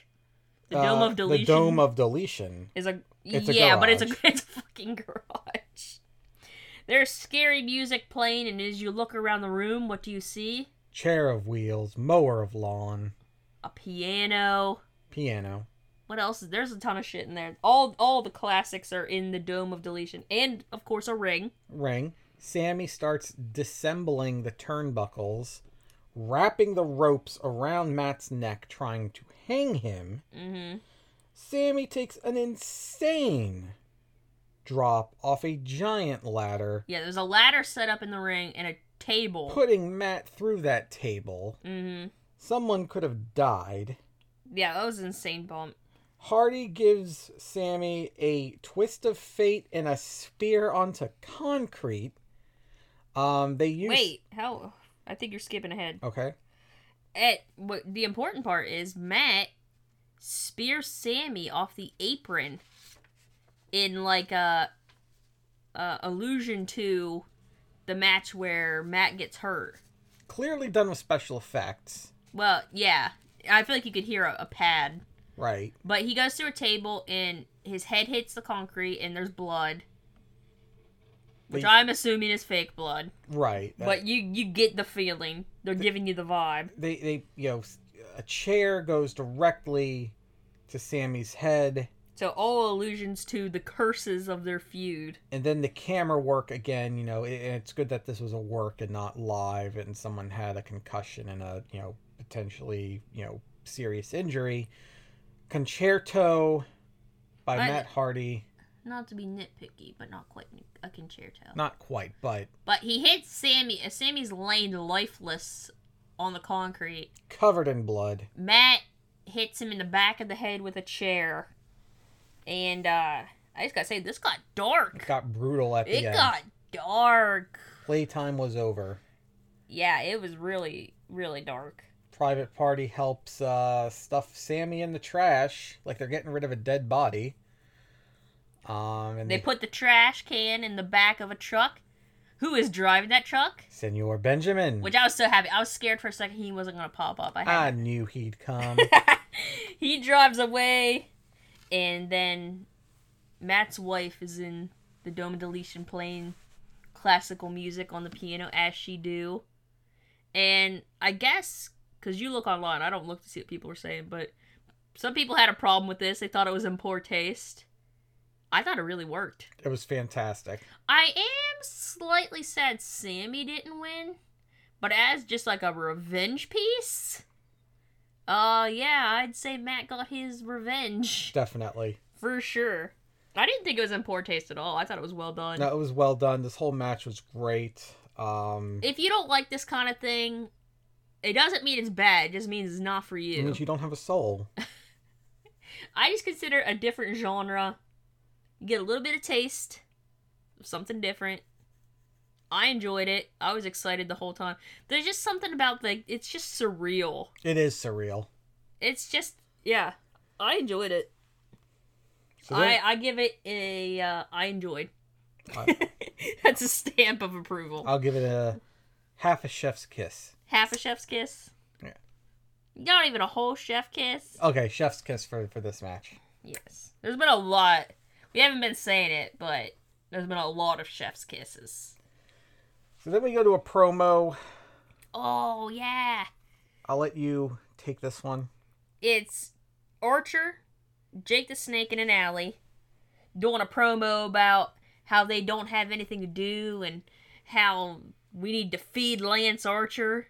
The Dome Uh, of Deletion. The Dome of Deletion. is a It's a yeah, but it's a it's a fucking garage. There's scary music playing, and as you look around the room, what do you see? Chair of wheels, mower of lawn, A piano. Piano. What else? is There's a ton of shit in there. All all the classics are in the Dome of Deletion, and of course a ring. ring. Sammy starts disassembling the turnbuckles, wrapping the ropes around Matt's neck, trying to hang him. Mm-hmm. Sammy takes an insane drop off a giant ladder, Yeah, there's a ladder set up in the ring and a table. putting Matt through that table. mm-hmm. Someone could have died. Yeah, that was an insane bump. Hardy gives Sammy a twist of fate and a spear onto concrete. Um, they use Wait, how? I think you're skipping ahead. Okay. At what the important part is Matt spears Sammy off the apron in like a, a allusion to the match where Matt gets hurt. Clearly done with special effects. Well, yeah, I feel like you could hear a, a pad, Right. but he goes through a table and his head hits the concrete and there's blood, which They- I'm assuming is fake blood. Right. But you you get the feeling they're giving you the vibe. they they you know a chair goes directly to Sammy's head So all allusions to the curses of their feud. and then the camera work again you know it, it's good that this was a work and not live and someone had a concussion and a you know potentially you know serious injury concerto by I- Matt Hardy Not to be nitpicky, but not quite a concerto. not quite but But he hits Sammy. uh, Sammy's laying lifeless on the concrete. covered in blood Matt hits him in the back of the head with a chair. And uh I just gotta say, this got dark. it got brutal at the end. It got dark. playtime was over Yeah, it was really, really dark. Private party helps uh, stuff Sammy in the trash, like they're getting rid of a dead body. Um, and They put the trash can in the back of a truck. Who is driving that truck? Senor Benjamin. Which I was so happy. I was scared for a second he wasn't gonna pop up. I I knew he'd come. he drives away, and then Matt's wife is in the Dome of Deletion playing classical music on the piano as she do. And I guess because you look online, I don't look to see what people are saying, but some people had a problem with this. They thought it was in poor taste. I thought it really worked. it was fantastic. I am slightly sad Sammy didn't win, but as just like a revenge piece, uh, yeah, I'd say Matt got his revenge Definitely. for sure. I didn't think it was in poor taste at all. I thought it was well done. No, it was well done. This whole match was great. Um, If you don't like this kind of thing, it doesn't mean it's bad. It just means it's not for you. it you. means you don't have a soul. I just consider a different genre. You get a little bit of taste of something different. I enjoyed it. I was excited the whole time. There's just something about like it's just surreal. It is surreal. It's just yeah. I enjoyed it. So I I give it a uh, I enjoyed. I- That's a stamp of approval. I'll give it a half a chef's kiss. Half a chef's kiss. Yeah. Not even a whole chef kiss. Okay, chef's kiss for for this match. Yes. There's been a lot. We haven't been saying it, but there's been a lot of chef's kisses. So then we go to a promo. Oh yeah. I'll let you take this one. It's Archer, Jake the Snake in an alley, doing a promo about how they don't have anything to do and how we need to feed Lance Archer.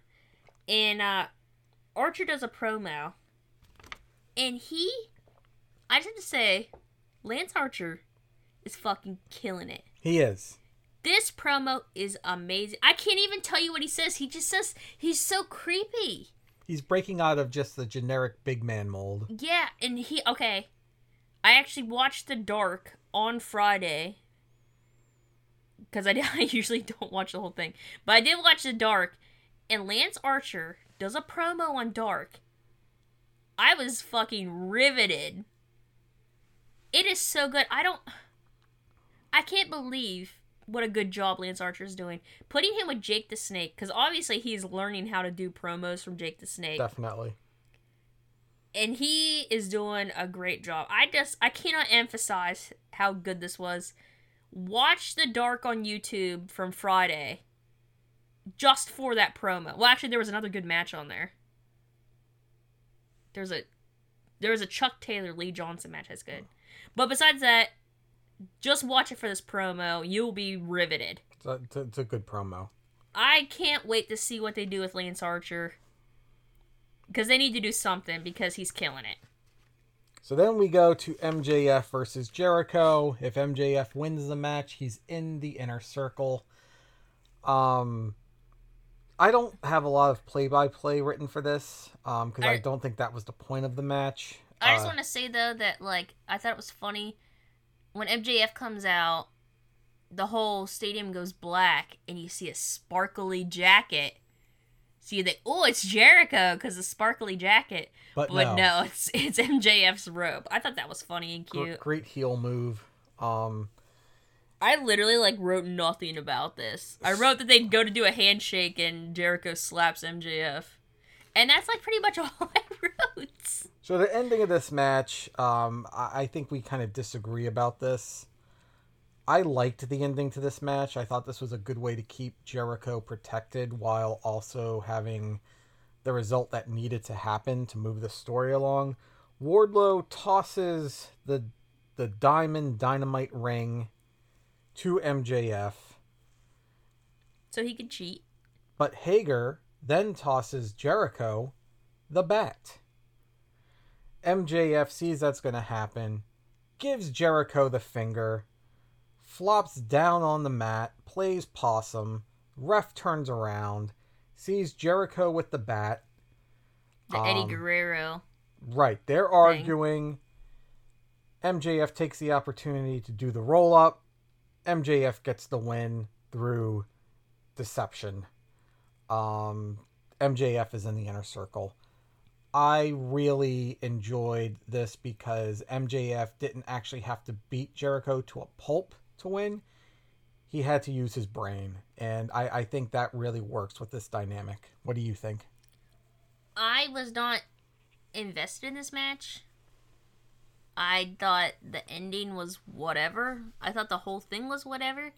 And uh Archer does a promo. And he I just have to say, Lance Archer is fucking killing it. He is. This promo is amazing. I can't even tell you what he says. He just says he's so creepy. He's breaking out of just the generic big man mold. Yeah, and he okay. I actually watched The Dark on Friday because I, I usually don't watch the whole thing, but I did watch The Dark, and Lance Archer does a promo on Dark. I was fucking riveted. It is so good. I don't. I can't believe what a good job Lance Archer is doing. Putting him with Jake the Snake, because obviously he's learning how to do promos from Jake the Snake Definitely. and he is doing a great job. I just I cannot emphasize how good this was. Watch the dark on YouTube from Friday. Just for that promo. Well, actually, there was another good match on there. There's a there was a Chuck Taylor Lee Johnson match that's good. But besides that, just watch it for this promo. You'll be riveted. It's a, it's a, it's a good promo. I can't wait to see what they do with Lance Archer. Because they need to do something because he's killing it. So then we go to MJF versus Jericho. If MJF wins the match, he's in the inner circle. Um, I don't have a lot of play-by-play written for this um because I I- don't think that was the point of the match. I just Uh, want to say though that like I thought it was funny when MJF comes out, the whole stadium goes black, and you see a sparkly jacket. So you think, oh, it's Jericho because the sparkly jacket, but, but no, no. it's it's MJF's robe. I thought that was funny and cute. great heel move. Um, I literally like wrote nothing about this. I wrote that they'd go to do a handshake and Jericho slaps MJF, and that's like pretty much all I wrote. so the ending of this match, um, I, I think we kind of disagree about this. I liked the ending to this match. I thought this was a good way to keep Jericho protected while also having the result that needed to happen to move the story along. Wardlow tosses the the diamond dynamite ring to MJF, So he could cheat. but Hager then tosses Jericho the bat. MJF sees that's going to happen, gives Jericho the finger, flops down on the mat, plays possum. Ref turns around, sees Jericho with the bat. The Eddie Um, Guerrero. Right, they're arguing. MJF takes the opportunity to do the roll up. MJF gets the win through deception. Um, MJF is in the inner circle. I really enjoyed this because MJF didn't actually have to beat Jericho to a pulp to win. He had to use his brain. And I, I think that really works with this dynamic. What do you think? I was not invested in this match. I thought the ending was whatever. I thought the whole thing was whatever.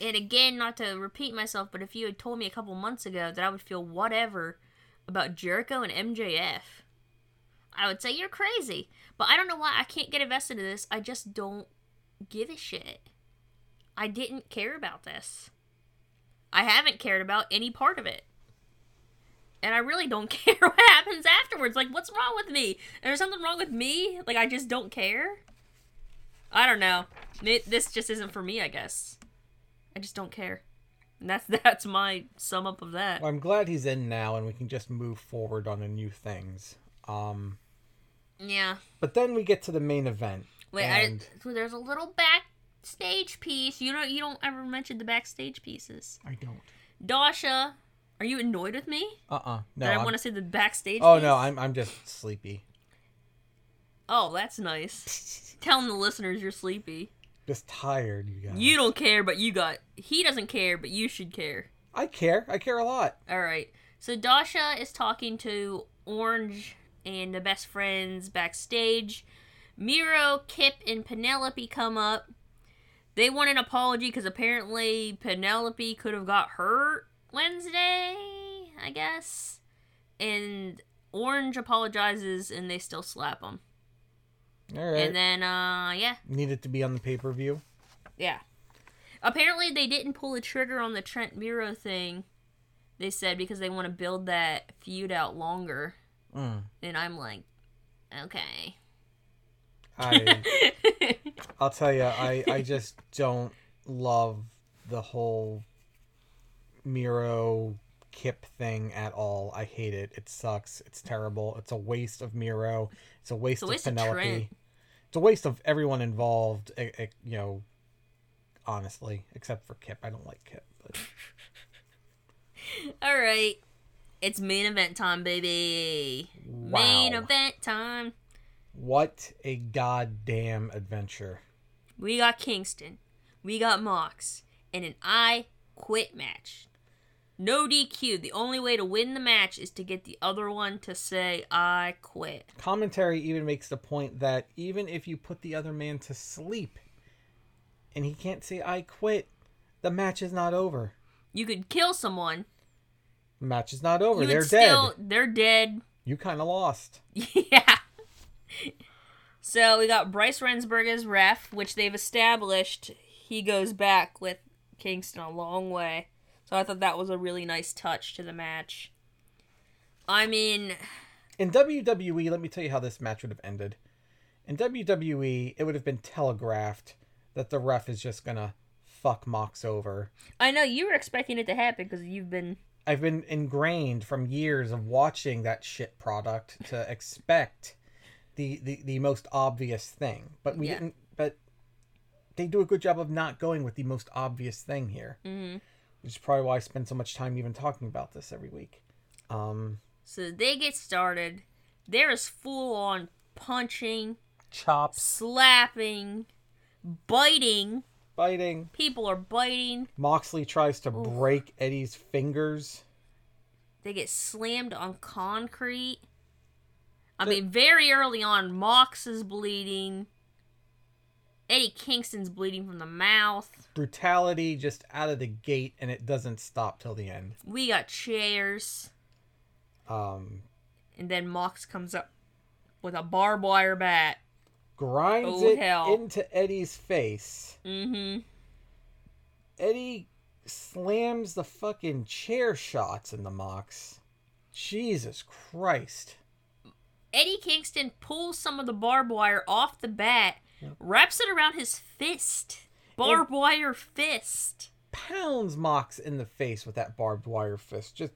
And again, not to repeat myself, but if you had told me a couple months ago that I would feel whatever about Jericho and MJF, I would say you're crazy. But I don't know why I can't get invested in this. I just don't give a shit. I didn't care about this. I haven't cared about any part of it and I really don't care what happens afterwards. Like, what's wrong with me? There's something wrong with me? Like, I just don't care. I don't know. It, this just isn't for me. I guess. I just don't care. And that's that's my sum up of that. Well, I'm glad he's in now, and we can just move forward on the new things. Um, Yeah. but then we get to the main event. Wait. and I, so there's a little backstage piece. You don't you don't ever mention the backstage pieces. I don't. Dasha, are you annoyed with me? Uh uh No. that I I'm- want to say the backstage. oh no, I'm I'm just sleepy. Oh, that's nice. Telling the listeners you're sleepy. Just tired, you guys. You don't care, but you got. He doesn't care, but you should care. I care. I care a lot. All right. So Dasha is talking to Orange and the best friends backstage. Miro, Kip, and Penelope come up. They want an apology because apparently Penelope could have got hurt Wednesday, I guess. And Orange apologizes and they still slap him. All right. And then, uh, yeah, Needed to be on the pay per view. Yeah. Apparently, they didn't pull the trigger on the Trent Miro thing. They said because they want to build that feud out longer. Mm. And I'm like, okay. I I'll tell you, I I just don't love the whole Miro Kip thing at all. I hate it. It sucks. It's terrible. It's a waste of Miro. It's a waste, a waste of of Penelope. Trent. it's a waste of everyone involved. eh, eh, you know, honestly, except for Kip. I don't like Kip. But All right. It's main event time, baby. wow, Main event time. what a goddamn adventure! We got Kingston. We got Mox. And an I quit match. No DQ. The only way to win the match is to get the other one to say, I quit. Commentary even makes the point that even if you put the other man to sleep, and he can't say "I quit," the match is not over. You could kill someone. The match is not over. you They're still, dead. They're dead. You kind of lost. Yeah. So we got Bryce Remsburg as ref, which they've established. He goes back with Kingston a long way. So I thought that was a really nice touch to the match. I mean, In WWE, let me tell you how this match would have ended. In WWE, it would have been telegraphed that the ref is just gonna fuck Mox over. I know you were expecting it to happen because you've been. I've been ingrained from years of watching that shit product to expect the, the, the most obvious thing. But we Yeah. didn't. But they do a good job of not going with the most obvious thing here, hmm which is probably why I spend so much time even talking about this every week. Um, So they get started. There is full on punching, chops, slapping, biting. biting. People are biting. Moxley tries to Oof. break Eddie's fingers. They get slammed on concrete. I mean, very early on, Mox is bleeding. Eddie Kingston's bleeding from the mouth. Brutality just out of the gate, and it doesn't stop till the end. We got chairs. Um, And then Mox comes up with a barbed wire bat. grinds Oh, it hell. into Eddie's face. Mm-hmm. Eddie slams the fucking chair shots in the Mox. Jesus Christ. Eddie Kingston pulls some of the barbed wire off the bat, wraps it around his fist. Barbed wire fist. Pounds Mox in the face with that barbed wire fist. Just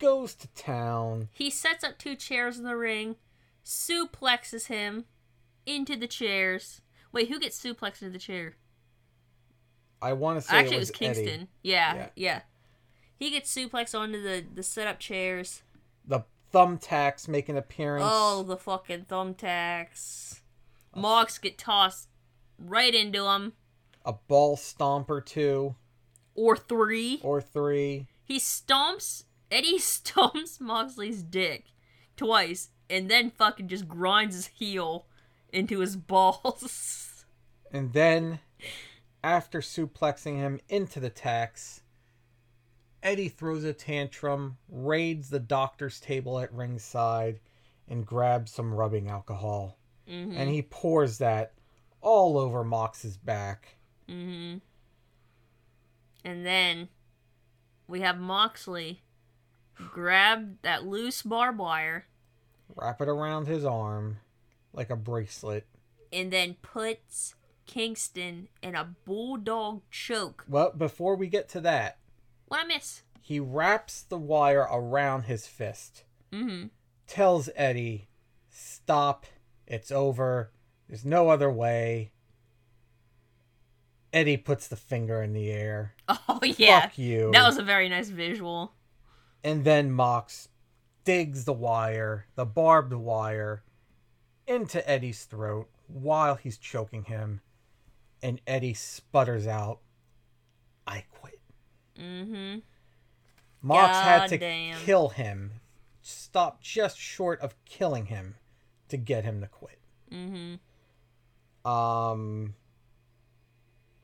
goes to town. He sets up two chairs in the ring, suplexes him into the chairs. Wait, who gets suplexed into the chair? I want to say Actually, it it was, was Kingston. Yeah, Yeah. yeah, He gets suplexed onto the the setup chairs. The thumbtacks make an appearance. Oh, the fucking thumbtacks. Mox get tossed right into him. A ball stomp or two Or three. or three. He stomps Eddie stomps Moxley's dick twice and then fucking just grinds his heel into his balls. And then, after suplexing him into the tax, Eddie throws a tantrum, raids the doctor's table at ringside, and grabs some rubbing alcohol. Mm-hmm. And he pours that all over Mox's back. Mm-hmm. And then we have Moxley grab that loose barbed wire Wrap it around his arm like a bracelet. and then puts Kingston in a bulldog choke. Well, before we get to that, What I miss? he wraps the wire around his fist. Mm-hmm. tells Eddie, "Stop. It's over. There's no other way." Eddie puts the finger in the air. Oh yeah. Fuck you. That was a very nice visual. And then Mox digs the wire, the barbed wire, into Eddie's throat while he's choking him. And Eddie sputters out, I quit. Mm-hmm. Mox had to Goddamn. kill him, stop just short of killing him to get him to quit. Mm-hmm. Um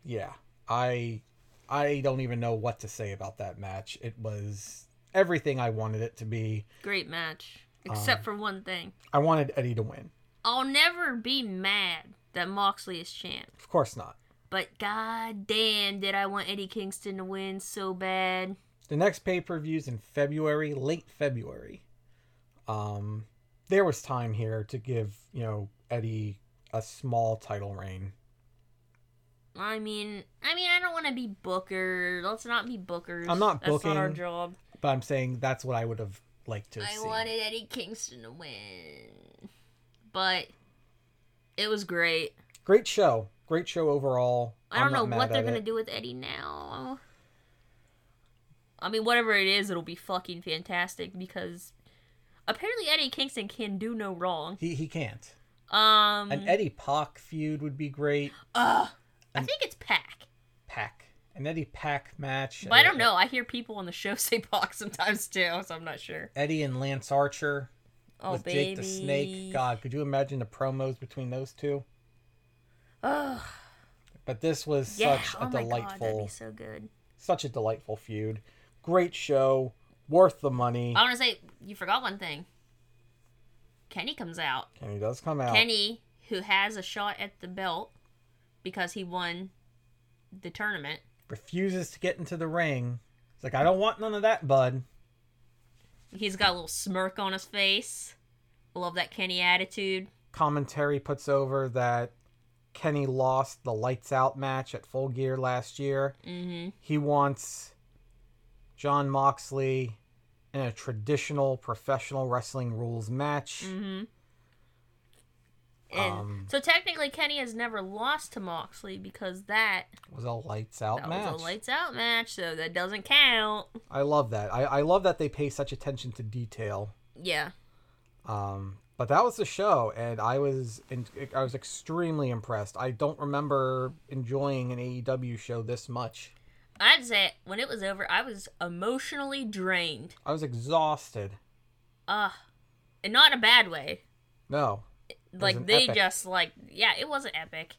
yeah, I I don't even know what to say about that match. It was everything I wanted it to be. Great match. Except Um, for one thing. I wanted Eddie to win. I'll never be mad that Moxley is champ. Of course not. But god damn did I want Eddie Kingston to win so bad. The next pay-per-view's in February, late February. Um there was time here to give, you know, Eddie a small title reign. I mean, I mean, I don't want to be Booker. Let's not be Bookers. I'm not That's not our job. But I'm saying that's what I would have liked to see. I see. wanted Eddie Kingston to win, but it was great. Great show. Great show overall. I don't know what they're gonna it. do with Eddie now. I mean, whatever it is, it'll be fucking fantastic because apparently Eddie Kingston can do no wrong. He he can't. Um, An Eddie Pac feud would be great. uh, I think it's Pac, Pac. An Eddie Pac match. but I uh, don't know. I hear people on the show say Pac sometimes too, so I'm not sure. Eddie and Lance Archer Oh, with baby. Jake the Snake. God, could you imagine the promos between those two? Ugh. But this was Yeah. such oh a my god, that'd delightful, be so good. such a delightful feud. Great show, worth the money. I want to say you forgot one thing. Kenny comes out. Kenny does come out. Kenny, who has a shot at the belt because he won the tournament. refuses to get into the ring. He's like, I don't want none of that, bud. He's got a little smirk on his face. Love that Kenny attitude. Commentary puts over that Kenny lost the lights out match at Full Gear last year. Mm-hmm. He wants Jon Moxley in a traditional professional wrestling rules match. Mm-hmm. And Um, so technically, Kenny has never lost to Moxley because that was a lights out that match. was a lights out match, so that doesn't count. I love that. I, I love that they pay such attention to detail. Yeah. Um, but that was the show, and I was in, I was extremely impressed. I don't remember enjoying an AEW show this much. I'd say when it was over, I was emotionally drained. I was exhausted. Uh, and not in a bad way. No, Like they epic. just like yeah, it was an epic.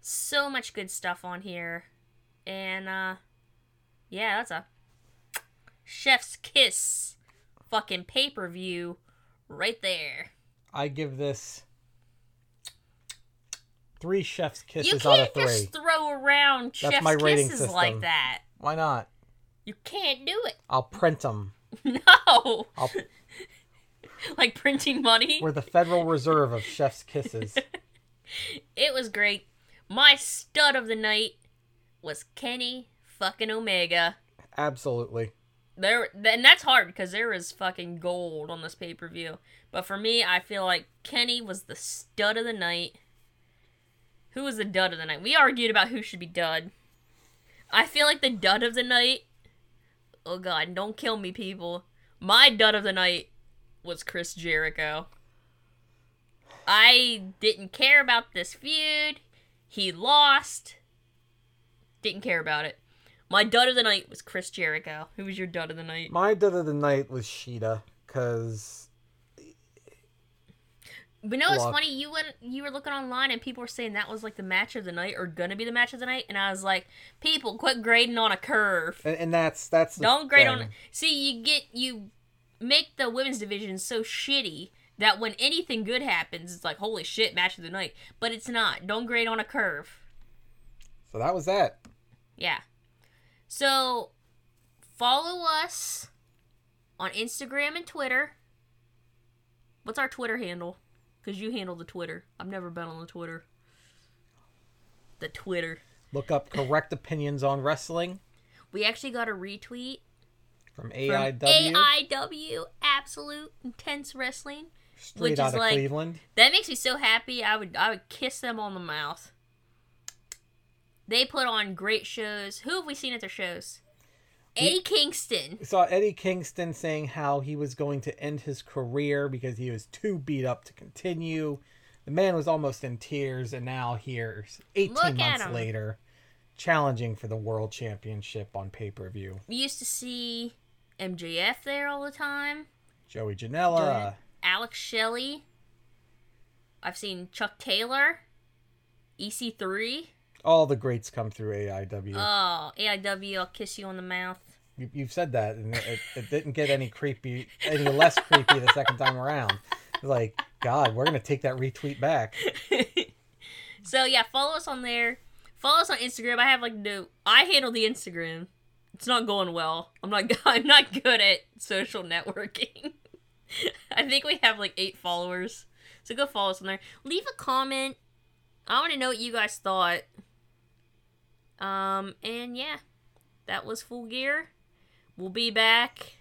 So much good stuff on here, and uh, yeah, that's a chef's kiss, fucking pay per view, right there. I give this three chef's kisses you can't of three. just throw around chef's my rating kisses like that. Why not? You can't do it. I'll print them. No, I'll, like printing money. we're the Federal Reserve of chef's kisses. It was great. My stud of the night was Kenny fucking Omega. Absolutely. There, and that's hard because there is fucking gold on this pay per view. But for me, I feel like Kenny was the stud of the night. Who was the dud of the night? We argued about who should be dud. I feel like the dud of the night. Oh god, don't kill me, people. My dud of the night was Chris Jericho. I didn't care about this feud. He lost. Didn't care about it. My dud of the night was Chris Jericho. Who was your dud of the night? My dud of the night was Shida, because But no, it's funny. You went, you were looking online, and people were saying that was like the match of the night, or gonna be the match of the night. And I was like, people, quit grading on a curve. and, and that's that's the Don't grade thing. on. See, you get you make the women's division so shitty that when anything good happens, it's like holy shit, match of the night. But it's not. Don't grade on a curve. So that was that. Yeah. So follow us on Instagram and Twitter. What's our Twitter handle? Because you handle the Twitter. I've never been on the Twitter. The Twitter. Look up correct opinions on wrestling We actually got a retweet from from AIW, AIW Absolute Intense Wrestling. straight which out is of like- Cleveland. That makes me so happy. I would I would kiss them on the mouth. They put on great shows. Who have we seen at their shows? Eddie Kingston. Saw Eddie Kingston saying how he was going to end his career because he was too beat up to continue. The man was almost in tears, and now here's 18 Look months later, challenging for the world championship on pay per view. We used to see MJF there all the time. Joey Janela, Alex Shelley. I've seen Chuck Taylor. EC3. all the greats come through AIW. Oh, AIW, I'll kiss you on the mouth. You, you've said that, and it, it didn't get any creepy, any less creepy the second time around. Like, God, we're gonna take that retweet back. so yeah, follow us on there. Follow us on Instagram. I have like no. I handle the Instagram. It's not going well. I'm not. I'm not good at social networking. I think we have like eight followers. So go follow us on there. Leave a comment. I want to know what you guys thought. Um, and yeah, that was Full Gear. We'll be back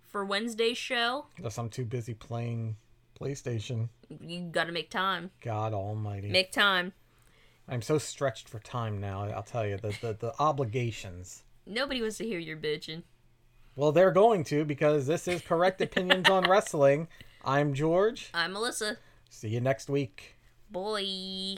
for Wednesday's show. Unless I'm too busy playing PlayStation. You gotta make time. God Almighty. Make time. I'm so stretched for time now. I'll tell you the the, the obligations. Nobody wants to hear your bitching. Well, they're going to because this is correct opinions on wrestling. I'm George. I'm Melissa. See you next week. Boy.